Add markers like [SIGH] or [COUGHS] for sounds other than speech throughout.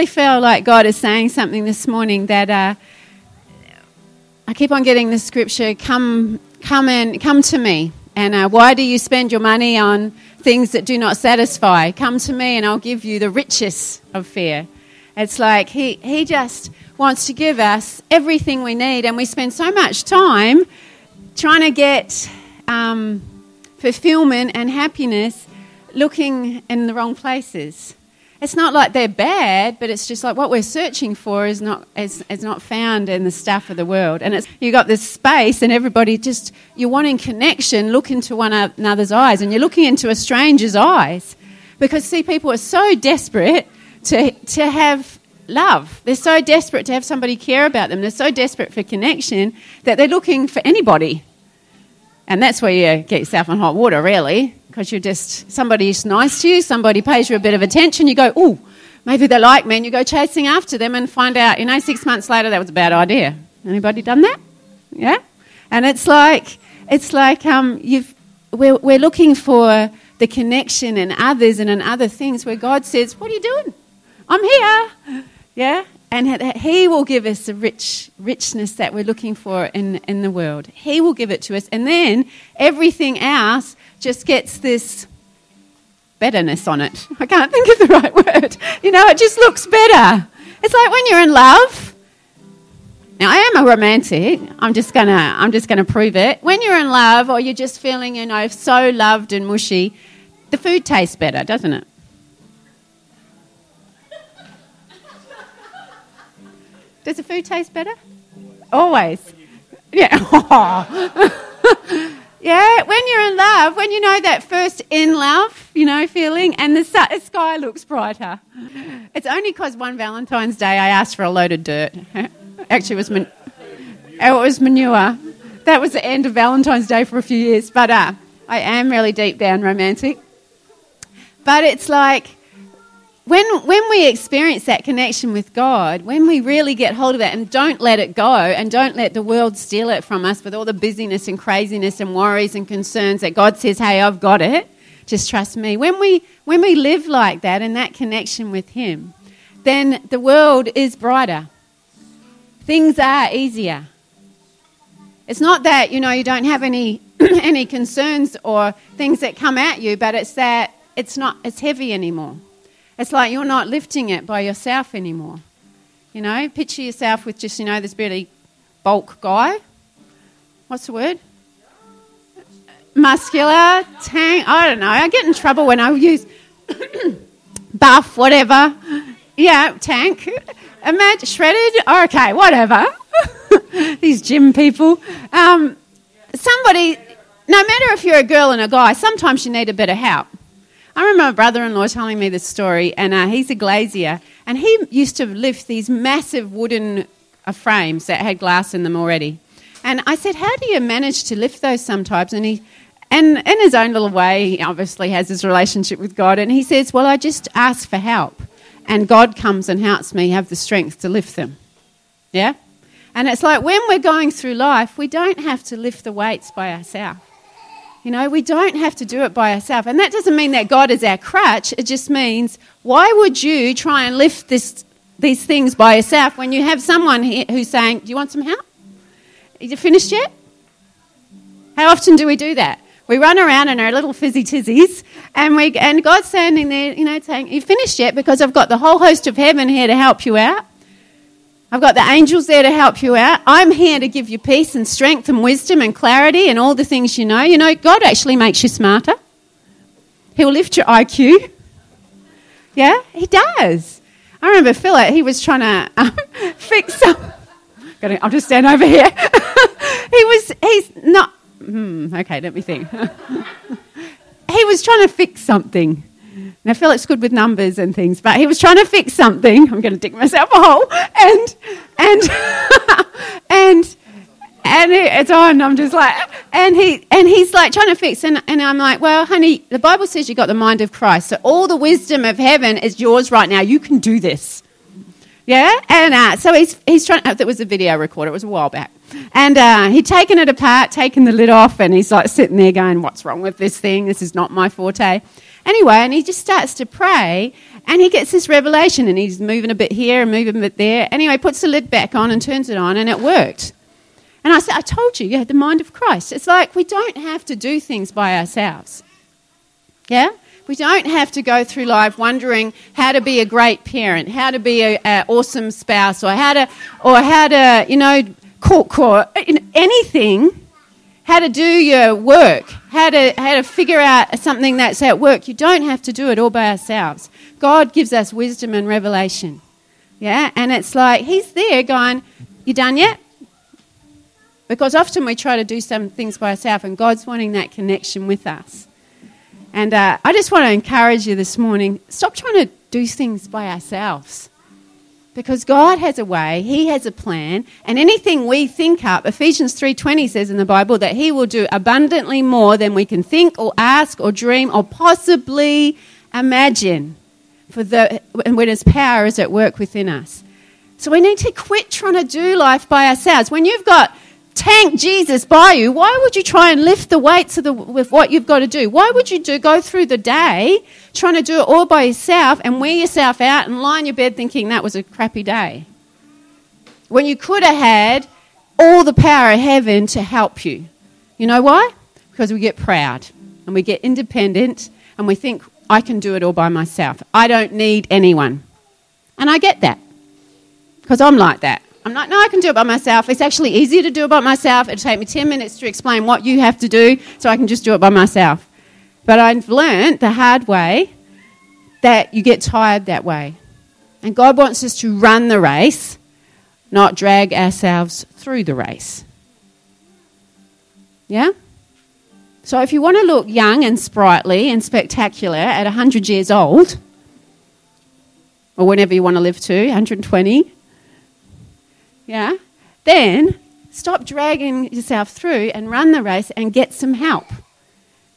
really feel like God is saying something this morning that uh, I keep on getting the scripture, come, come and come to me. And uh, why do you spend your money on things that do not satisfy? Come to me and I'll give you the richest of fear. It's like he, he just wants to give us everything we need, and we spend so much time trying to get um, fulfillment and happiness looking in the wrong places. It's not like they're bad, but it's just like what we're searching for is not is, is not found in the stuff of the world. And it's you got this space, and everybody just you're wanting connection. Look into one another's eyes, and you're looking into a stranger's eyes, because see, people are so desperate to to have love. They're so desperate to have somebody care about them. They're so desperate for connection that they're looking for anybody. And that's where you get yourself in hot water, really, because you're just somebody's nice to you, somebody pays you a bit of attention, you go, oh, maybe they like me, and you go chasing after them and find out, you know, six months later that was a bad idea. Anybody done that? Yeah? And it's like, it's like um, you've, we're, we're looking for the connection in others and in other things where God says, What are you doing? I'm here. Yeah? and He will give us the rich richness that we're looking for in, in the world. He will give it to us. And then everything else just gets this betterness on it. I can't think of the [LAUGHS] right word. You know, it just looks better. It's like when you're in love. Now I am a romantic. I'm just gonna I'm just gonna prove it. When you're in love or you're just feeling, you know, so loved and mushy, the food tastes better, doesn't it? Does the food taste better? Always. Yeah. [LAUGHS] [LAUGHS] yeah, when you're in love, when you know that first in love, you know, feeling, and the sky looks brighter. It's only because one Valentine's Day I asked for a load of dirt. [LAUGHS] Actually, it was, man- it was manure. That was the end of Valentine's Day for a few years. But uh, I am really deep down romantic. But it's like, when, when we experience that connection with God, when we really get hold of that and don't let it go and don't let the world steal it from us with all the busyness and craziness and worries and concerns that God says, hey, I've got it, just trust me. When we, when we live like that in that connection with Him, then the world is brighter. Things are easier. It's not that, you know, you don't have any, [CLEARS THROAT] any concerns or things that come at you, but it's that it's not, it's heavy anymore. It's like you're not lifting it by yourself anymore. You know, picture yourself with just, you know, this really bulk guy. What's the word? Muscular, tank. I don't know. I get in trouble when I use [COUGHS] buff, whatever. Yeah, tank. Imagine shredded. Okay, whatever. [LAUGHS] These gym people. Um, somebody, no matter if you're a girl and a guy, sometimes you need a bit of help. I remember my brother in law telling me this story, and uh, he's a glazier, and he used to lift these massive wooden uh, frames that had glass in them already. And I said, How do you manage to lift those sometimes? And he, and in his own little way, he obviously has his relationship with God, and he says, Well, I just ask for help, and God comes and helps me have the strength to lift them. Yeah? And it's like when we're going through life, we don't have to lift the weights by ourselves. You know, we don't have to do it by ourselves. And that doesn't mean that God is our crutch. It just means, why would you try and lift this, these things by yourself when you have someone who's saying, Do you want some help? Are you finished yet? How often do we do that? We run around in our little fizzy tizzies, and, we, and God's standing there, you know, saying, You finished yet? Because I've got the whole host of heaven here to help you out. I've got the angels there to help you out. I'm here to give you peace and strength and wisdom and clarity and all the things you know. You know, God actually makes you smarter. He'll lift your IQ. Yeah, He does. I remember Philip, he was trying to [LAUGHS] um, fix some. I'll just stand over here. [LAUGHS] he was, he's not. Hmm, okay, let me think. [LAUGHS] he was trying to fix something now, Philip's good with numbers and things, but he was trying to fix something. I'm going to dig myself a hole. And, and, [LAUGHS] and, and it's on. I'm just like, and he, and he's like trying to fix, and, and I'm like, well, honey, the Bible says you got the mind of Christ, so all the wisdom of heaven is yours right now. You can do this. Yeah, and uh, so he's he's trying. That was a video recorder. It was a while back, and uh, he'd taken it apart, taken the lid off, and he's like sitting there going, "What's wrong with this thing? This is not my forte." Anyway, and he just starts to pray, And he gets this revelation and he's moving a bit here and moving a bit there. Anyway, puts the lid back on and turns it on and it worked. And I said, I told you, you had the mind of Christ. It's like we don't have to do things by ourselves. Yeah? We don't have to go through life wondering how to be a great parent, how to be an awesome spouse, or how to, or how to, you know, cook or anything. How to do your work, how to how to figure out something that's at work. You don't have to do it all by ourselves. God gives us wisdom and revelation. Yeah, and it's like He's there going, "You done yet?" Because often we try to do some things by ourselves, and God's wanting that connection with us. And uh, I just want to encourage you this morning stop trying to do things by ourselves. Because God has a way, He has a plan, and anything we think up, Ephesians 3:20 says in the Bible that He will do abundantly more than we can think or ask or dream or possibly imagine. For the when His power is at work within us. So we need to quit trying to do life by ourselves. When you've got tank Jesus by you, why would you try and lift the weights of the, with what you've got to do? Why would you do go through the day trying to do it all by yourself and wear yourself out and lie in your bed thinking that was a crappy day? When you could have had all the power of heaven to help you. You know why? Because we get proud and we get independent and we think, I can do it all by myself. I don't need anyone. And I get that because I'm like that. I'm like, no, I can do it by myself. It's actually easier to do it by myself. It'll take me 10 minutes to explain what you have to do, so I can just do it by myself. But I've learned the hard way that you get tired that way. And God wants us to run the race, not drag ourselves through the race. Yeah? So if you want to look young and sprightly and spectacular at 100 years old, or whenever you want to live to, 120, yeah, then stop dragging yourself through and run the race and get some help.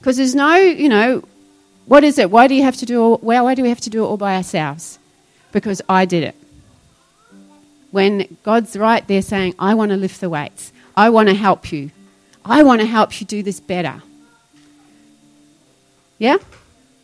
Because there's no, you know, what is it? Why do you have to do all, well, why do we have to do it all by ourselves? Because I did it. When God's right there saying, I want to lift the weights. I want to help you. I want to help you do this better. Yeah?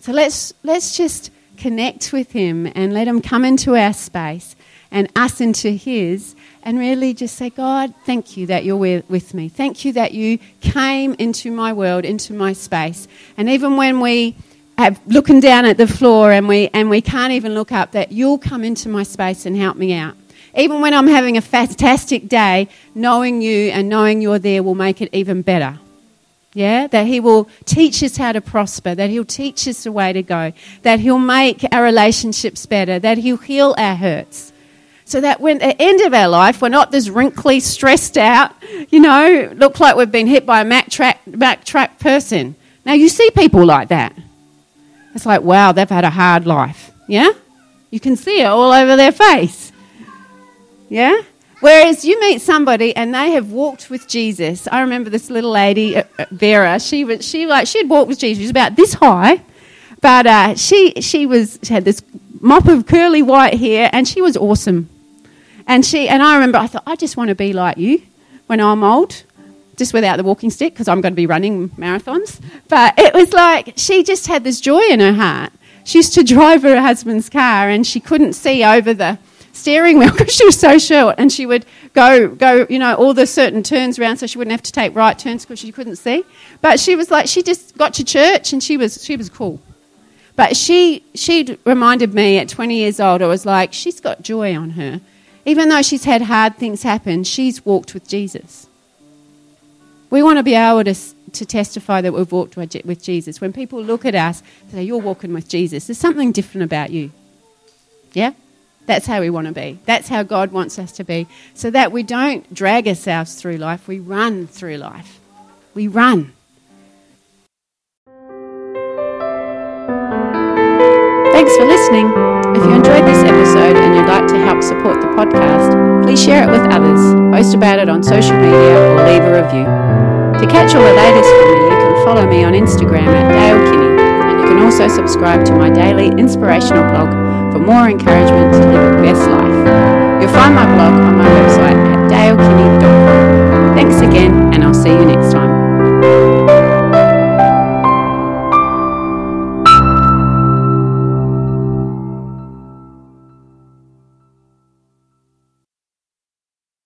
So let's let's just connect with him and let him come into our space and us into his and really just say, God, thank you that you're with me. Thank you that you came into my world, into my space. And even when we have looking down at the floor and we, and we can't even look up, that you'll come into my space and help me out. Even when I'm having a fantastic day, knowing you and knowing you're there will make it even better. Yeah, that He will teach us how to prosper, that He'll teach us the way to go, that He'll make our relationships better, that He'll heal our hurts so that when at the end of our life, we're not this wrinkly, stressed out, you know, look like we've been hit by a Mack truck, Mack truck person. Now, you see people like that. It's like, wow, they've had a hard life. Yeah? You can see it all over their face. Yeah? Whereas you meet somebody and they have walked with Jesus. I remember this little lady, uh, uh, Vera. She was she like she had walked with Jesus. She was about this high, but uh, she she was she had this mop of curly white hair, and she was awesome. And she and I remember I thought I just want to be like you when I'm old, just without the walking stick because I'm going to be running marathons. But it was like she just had this joy in her heart. She used to drive her husband's car and she couldn't see over the steering wheel because she was so short and she would go go you know all the certain turns around so she wouldn't have to take right turns because she couldn't see but she was like she just got to church and she was she was cool but she she reminded me at 20 years old I was like she's got joy on her even though she's had hard things happen, she's walked with Jesus. We want to be able to, to testify that we've walked with Jesus. When people look at us, they say, You're walking with Jesus. There's something different about you. Yeah? That's how we want to be. That's how God wants us to be. So that we don't drag ourselves through life, we run through life. We run. Thanks for listening. If you enjoyed this episode and you'd like to help support the podcast, please share it with others, post about it on social media, or leave a review. To catch all the latest from me, you can follow me on Instagram at Dale Kinney, and you can also subscribe to my daily inspirational blog for more encouragement to live your best life. You'll find my blog on my website at dalekinney.com. Thanks again, and I'll see you next time.